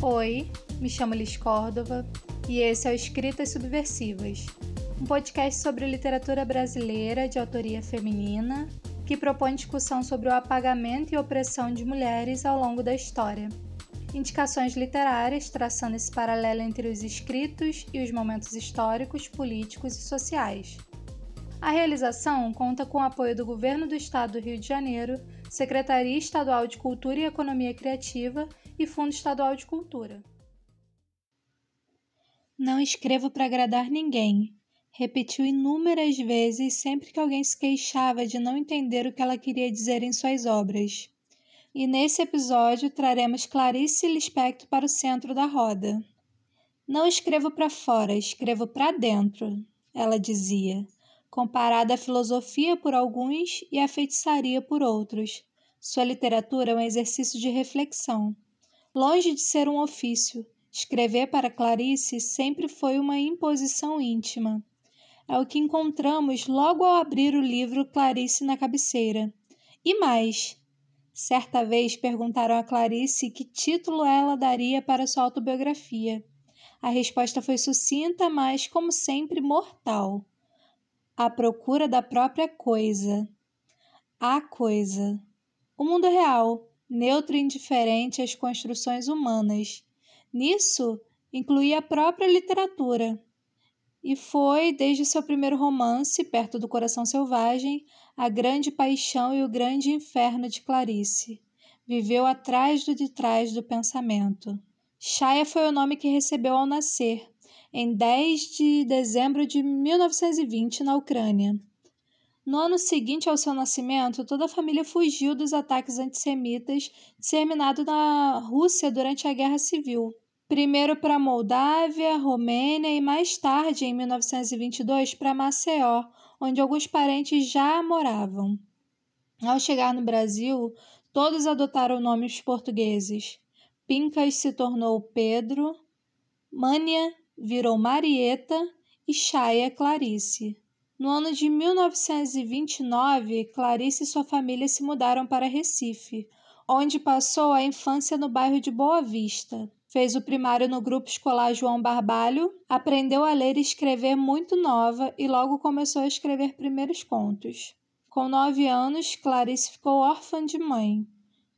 Oi, me chamo Liz Córdova e esse é o Escritas Subversivas, um podcast sobre literatura brasileira de autoria feminina que propõe discussão sobre o apagamento e opressão de mulheres ao longo da história. Indicações literárias traçando esse paralelo entre os escritos e os momentos históricos, políticos e sociais. A realização conta com o apoio do Governo do Estado do Rio de Janeiro, Secretaria Estadual de Cultura e Economia Criativa e Fundo Estadual de Cultura. Não escrevo para agradar ninguém, repetiu inúmeras vezes sempre que alguém se queixava de não entender o que ela queria dizer em suas obras. E nesse episódio traremos Clarice Lispector para o centro da roda. Não escrevo para fora, escrevo para dentro, ela dizia, comparada à filosofia por alguns e à feitiçaria por outros. Sua literatura é um exercício de reflexão. Longe de ser um ofício, escrever para Clarice sempre foi uma imposição íntima. É o que encontramos logo ao abrir o livro Clarice na cabeceira. E mais, Certa vez perguntaram a Clarice que título ela daria para sua autobiografia. A resposta foi sucinta, mas, como sempre, mortal. A procura da própria coisa. A coisa. O mundo real, neutro e indiferente às construções humanas. Nisso, incluía a própria literatura, e foi, desde seu primeiro romance, Perto do Coração Selvagem, a grande paixão e o grande inferno de Clarice. Viveu atrás do de trás do pensamento. Shaya foi o nome que recebeu ao nascer, em 10 de dezembro de 1920, na Ucrânia. No ano seguinte ao seu nascimento, toda a família fugiu dos ataques antissemitas disseminados na Rússia durante a Guerra Civil primeiro para Moldávia, Romênia e mais tarde, em 1922, para Maceió, onde alguns parentes já moravam. Ao chegar no Brasil, todos adotaram nomes portugueses. Pincas se tornou Pedro, Mânia virou Marieta e Chaia Clarice. No ano de 1929, Clarice e sua família se mudaram para Recife, onde passou a infância no bairro de Boa Vista. Fez o primário no grupo escolar João Barbalho, aprendeu a ler e escrever muito nova e logo começou a escrever primeiros contos. Com nove anos, Clarice ficou órfã de mãe.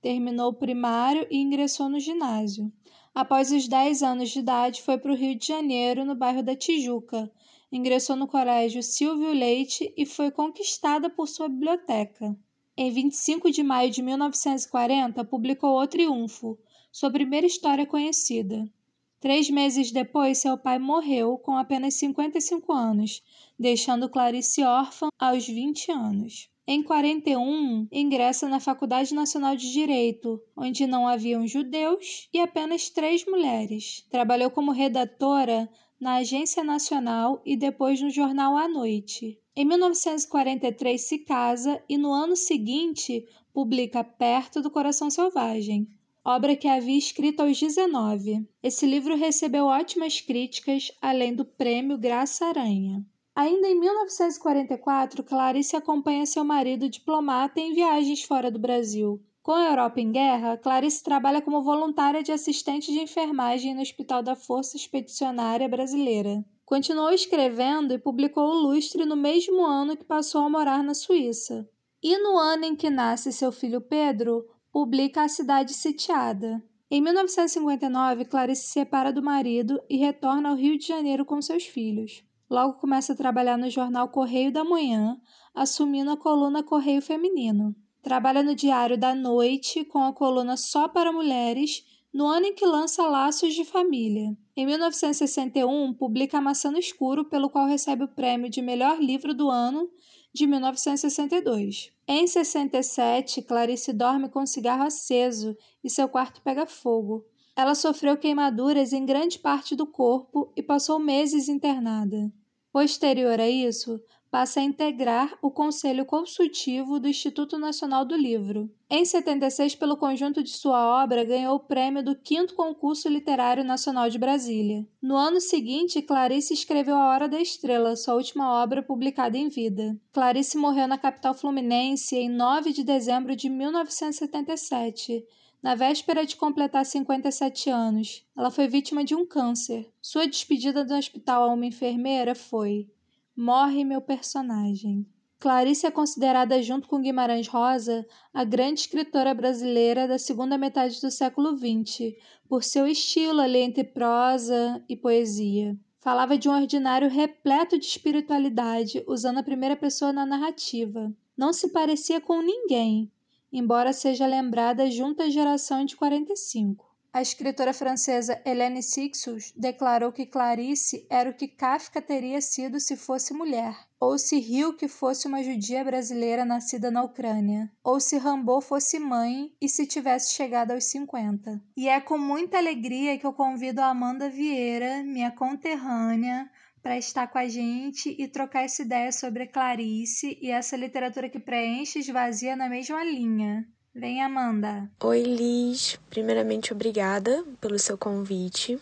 Terminou o primário e ingressou no ginásio. Após os dez anos de idade, foi para o Rio de Janeiro, no bairro da Tijuca. Ingressou no colégio Silvio Leite e foi conquistada por sua biblioteca. Em 25 de maio de 1940, publicou O Triunfo, sua primeira história conhecida. Três meses depois, seu pai morreu com apenas 55 anos, deixando Clarice órfã aos 20 anos. Em 41, ingressa na Faculdade Nacional de Direito, onde não haviam judeus e apenas três mulheres. Trabalhou como redatora na Agência Nacional e depois no jornal À Noite. Em 1943 se casa e no ano seguinte publica Perto do Coração Selvagem, obra que havia escrito aos 19. Esse livro recebeu ótimas críticas, além do prêmio Graça Aranha. Ainda em 1944, Clarice acompanha seu marido diplomata em viagens fora do Brasil. Com a Europa em guerra, Clarice trabalha como voluntária de assistente de enfermagem no Hospital da Força Expedicionária Brasileira. Continuou escrevendo e publicou o Lustre no mesmo ano que passou a morar na Suíça. E no ano em que nasce seu filho Pedro, publica A Cidade Sitiada. Em 1959, Clarice se separa do marido e retorna ao Rio de Janeiro com seus filhos. Logo começa a trabalhar no jornal Correio da Manhã, assumindo a coluna Correio Feminino. Trabalha no Diário da Noite com a coluna Só para Mulheres no ano em que lança Laços de Família. Em 1961, publica Maçã no Escuro, pelo qual recebe o prêmio de melhor livro do ano de 1962. Em 67, Clarice dorme com um cigarro aceso e seu quarto pega fogo. Ela sofreu queimaduras em grande parte do corpo e passou meses internada. Posterior a isso, passa a integrar o Conselho Consultivo do Instituto Nacional do Livro. Em 76, pelo conjunto de sua obra, ganhou o prêmio do 5 Concurso Literário Nacional de Brasília. No ano seguinte, Clarice escreveu A Hora da Estrela, sua última obra publicada em vida. Clarice morreu na capital fluminense em 9 de dezembro de 1977, Na véspera de completar 57 anos, ela foi vítima de um câncer. Sua despedida do hospital a uma enfermeira foi: Morre meu personagem. Clarice é considerada, junto com Guimarães Rosa, a grande escritora brasileira da segunda metade do século XX, por seu estilo ali entre prosa e poesia. Falava de um ordinário repleto de espiritualidade, usando a primeira pessoa na narrativa. Não se parecia com ninguém, embora seja lembrada junto à geração de 45. A escritora francesa Hélène Sixus declarou que Clarice era o que Kafka teria sido se fosse mulher, ou se Rilke fosse uma judia brasileira nascida na Ucrânia, ou se Rambaud fosse mãe e se tivesse chegado aos 50. E é com muita alegria que eu convido a Amanda Vieira, minha conterrânea, para estar com a gente e trocar essa ideia sobre Clarice e essa literatura que preenche e esvazia na mesma linha. Vem, Amanda. Oi, Liz. Primeiramente, obrigada pelo seu convite.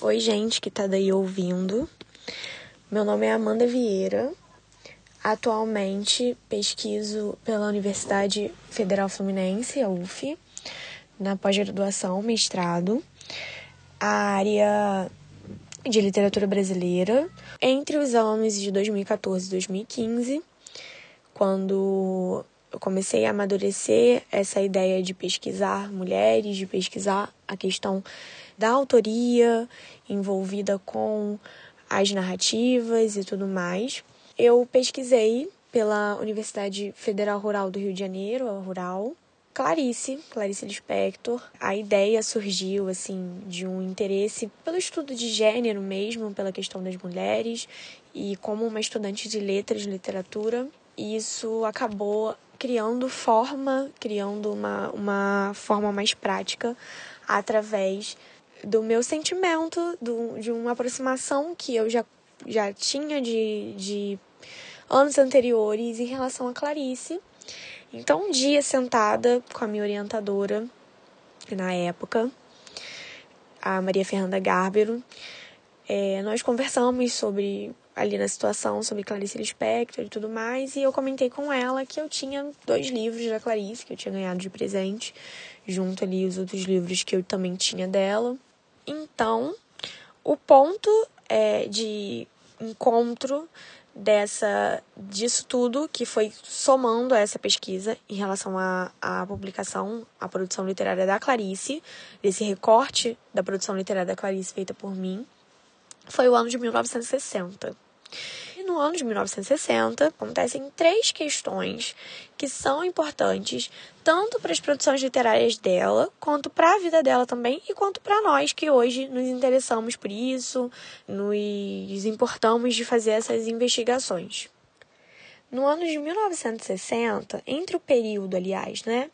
Oi, gente que tá daí ouvindo. Meu nome é Amanda Vieira. Atualmente pesquiso pela Universidade Federal Fluminense, a UF, na pós-graduação, mestrado, a área de literatura brasileira, entre os anos de 2014 e 2015, quando eu comecei a amadurecer essa ideia de pesquisar mulheres, de pesquisar a questão da autoria envolvida com as narrativas e tudo mais. Eu pesquisei pela Universidade Federal Rural do Rio de Janeiro, a Rural, Clarice, Clarice Lispector. A ideia surgiu assim de um interesse pelo estudo de gênero mesmo, pela questão das mulheres e como uma estudante de letras, literatura, isso acabou criando forma, criando uma, uma forma mais prática através do meu sentimento, do, de uma aproximação que eu já, já tinha de, de anos anteriores em relação a Clarice. Então, um dia sentada com a minha orientadora, na época, a Maria Fernanda Garbero, é, nós conversamos sobre ali na situação sobre Clarice Lispector e tudo mais, e eu comentei com ela que eu tinha dois livros da Clarice que eu tinha ganhado de presente, junto ali os outros livros que eu também tinha dela. Então, o ponto é, de encontro dessa disso tudo que foi somando essa pesquisa em relação à, à publicação, à produção literária da Clarice, desse recorte da produção literária da Clarice feita por mim, foi o ano de 1960. No ano de 1960 acontecem três questões que são importantes tanto para as produções literárias dela, quanto para a vida dela também, e quanto para nós que hoje nos interessamos por isso, nos importamos de fazer essas investigações. No ano de 1960, entre o período, aliás, né,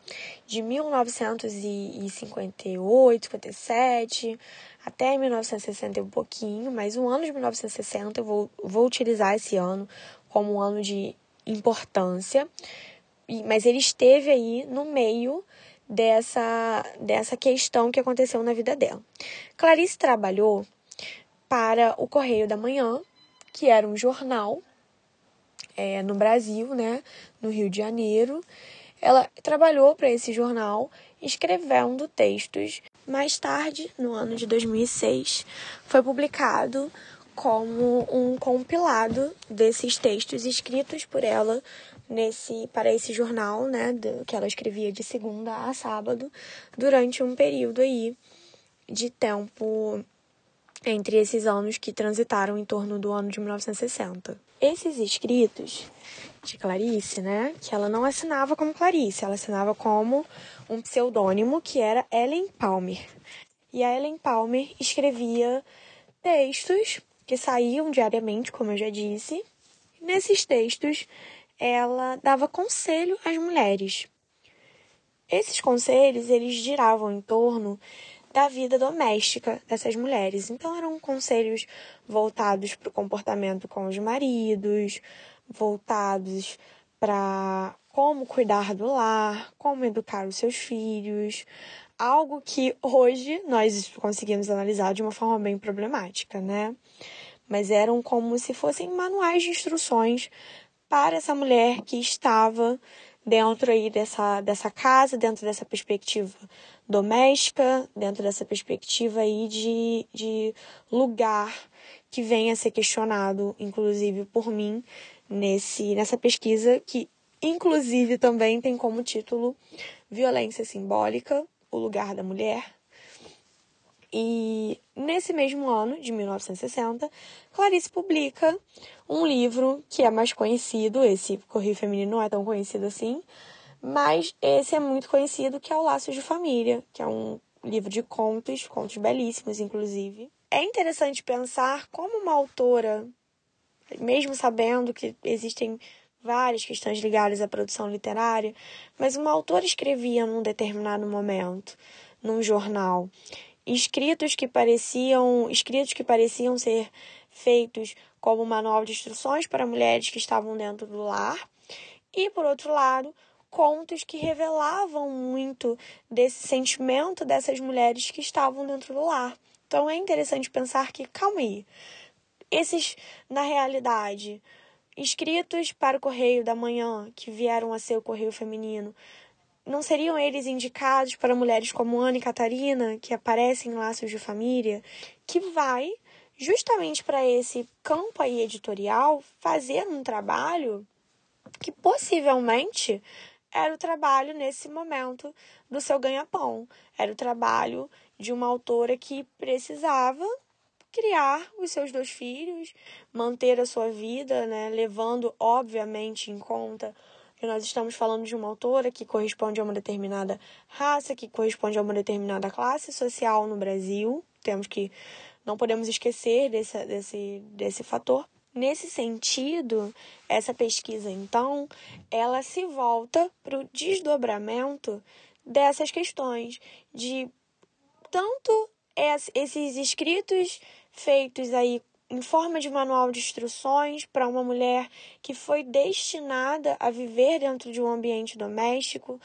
de 1958, 57 até 1960 um pouquinho, mas o ano de 1960 eu vou, vou utilizar esse ano como um ano de importância, mas ele esteve aí no meio dessa, dessa questão que aconteceu na vida dela. Clarice trabalhou para o Correio da Manhã, que era um jornal é, no Brasil, né, no Rio de Janeiro. Ela trabalhou para esse jornal escrevendo textos. Mais tarde, no ano de 2006, foi publicado como um compilado desses textos escritos por ela nesse para esse jornal, né, que ela escrevia de segunda a sábado durante um período aí de tempo entre esses anos que transitaram em torno do ano de 1960. Esses escritos de Clarice, né, que ela não assinava como Clarice, ela assinava como um pseudônimo que era Ellen Palmer. E a Ellen Palmer escrevia textos que saíam diariamente, como eu já disse. Nesses textos, ela dava conselho às mulheres. Esses conselhos, eles giravam em torno da vida doméstica dessas mulheres. Então, eram conselhos voltados para o comportamento com os maridos, voltados para como cuidar do lar, como educar os seus filhos, algo que hoje nós conseguimos analisar de uma forma bem problemática, né? Mas eram como se fossem manuais de instruções para essa mulher que estava dentro aí dessa, dessa casa, dentro dessa perspectiva doméstica, dentro dessa perspectiva aí de, de lugar que vem a ser questionado, inclusive por mim, nesse, nessa pesquisa, que inclusive também tem como título Violência Simbólica, o lugar da mulher. E nesse mesmo ano, de 1960, Clarice publica um livro que é mais conhecido, esse Correio Feminino não é tão conhecido assim, mas esse é muito conhecido, que é o Laços de Família, que é um livro de contos, contos belíssimos, inclusive. É interessante pensar como uma autora, mesmo sabendo que existem várias questões ligadas à produção literária, mas uma autora escrevia num determinado momento, num jornal, escritos que pareciam escritos que pareciam ser feitos como manual de instruções para mulheres que estavam dentro do lar. E por outro lado contos que revelavam muito desse sentimento dessas mulheres que estavam dentro do lar. Então é interessante pensar que calma aí esses na realidade escritos para o correio da manhã que vieram a ser o correio feminino não seriam eles indicados para mulheres como Ana e Catarina, que aparecem em Laços de Família, que vai justamente para esse campo aí editorial fazer um trabalho que possivelmente era o trabalho nesse momento do seu ganha-pão. Era o trabalho de uma autora que precisava criar os seus dois filhos, manter a sua vida, né, levando obviamente em conta que nós estamos falando de uma autora que corresponde a uma determinada raça, que corresponde a uma determinada classe social no Brasil. Temos que não podemos esquecer desse, desse, desse fator. Nesse sentido, essa pesquisa, então, ela se volta para o desdobramento dessas questões de tanto esses escritos feitos aí em forma de manual de instruções para uma mulher que foi destinada a viver dentro de um ambiente doméstico,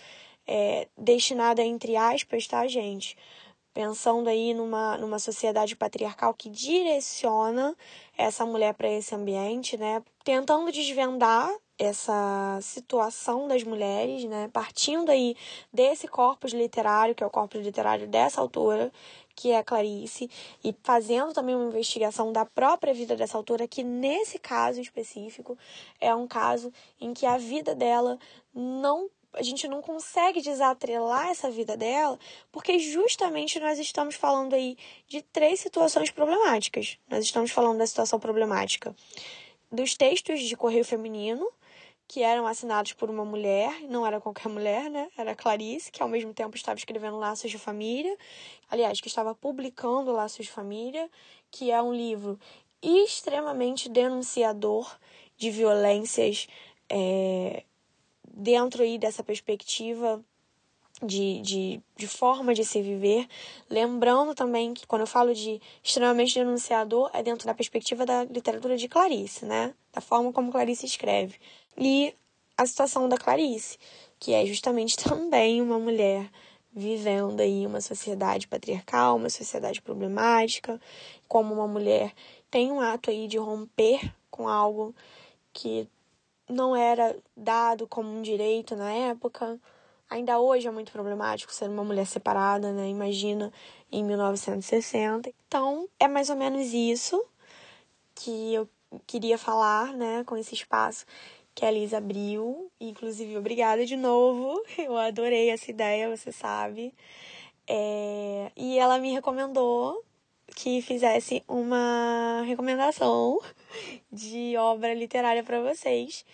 é, destinada entre aspas, tá, gente? Pensando aí numa, numa sociedade patriarcal que direciona essa mulher para esse ambiente, né? Tentando desvendar essa situação das mulheres, né? Partindo aí desse corpus literário, que é o corpus literário dessa autora, que é a Clarice, e fazendo também uma investigação da própria vida dessa autora, que nesse caso específico é um caso em que a vida dela não a gente não consegue desatrelar essa vida dela, porque justamente nós estamos falando aí de três situações problemáticas. Nós estamos falando da situação problemática dos textos de correio feminino, que eram assinados por uma mulher, não era qualquer mulher, né? Era Clarice, que ao mesmo tempo estava escrevendo Laços de Família, aliás, que estava publicando Laços de Família, que é um livro extremamente denunciador de violências é, dentro aí dessa perspectiva de, de, de forma de se viver. Lembrando também que quando eu falo de extremamente denunciador, é dentro da perspectiva da literatura de Clarice, né? Da forma como Clarice escreve e a situação da Clarice, que é justamente também uma mulher vivendo aí uma sociedade patriarcal, uma sociedade problemática, como uma mulher tem um ato aí de romper com algo que não era dado como um direito na época. Ainda hoje é muito problemático ser uma mulher separada, né? Imagina em 1960. Então, é mais ou menos isso que eu queria falar, né, com esse espaço que a Liz abriu. Inclusive, obrigada de novo. Eu adorei essa ideia, você sabe. É... E ela me recomendou que fizesse uma recomendação de obra literária para vocês.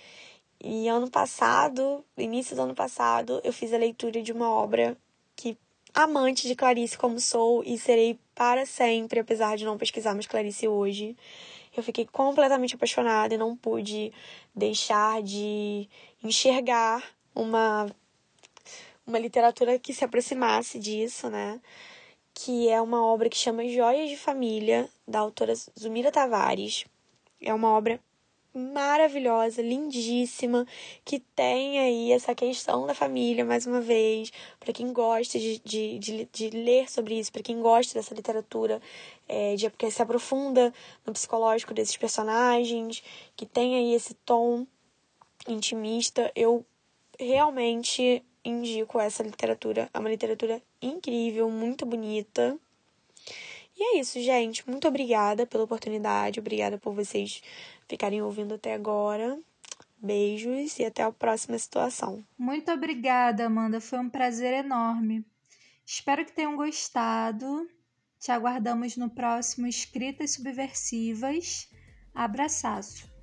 E ano passado, início do ano passado, eu fiz a leitura de uma obra que, amante de Clarice como sou e serei para sempre, apesar de não pesquisar mais Clarice hoje, eu fiquei completamente apaixonada e não pude deixar de enxergar uma uma literatura que se aproximasse disso, né? Que é uma obra que chama Joias de Família, da autora Zumira Tavares. É uma obra maravilhosa, lindíssima, que tem aí essa questão da família, mais uma vez, para quem gosta de, de, de, de, ler sobre isso, para quem gosta dessa literatura, é, de, porque se aprofunda no psicológico desses personagens, que tem aí esse tom intimista. Eu realmente indico essa literatura. É uma literatura incrível, muito bonita. E é isso, gente. Muito obrigada pela oportunidade. Obrigada por vocês ficarem ouvindo até agora. Beijos e até a próxima situação. Muito obrigada, Amanda. Foi um prazer enorme. Espero que tenham gostado. Te aguardamos no próximo Escritas Subversivas. Abraçaço.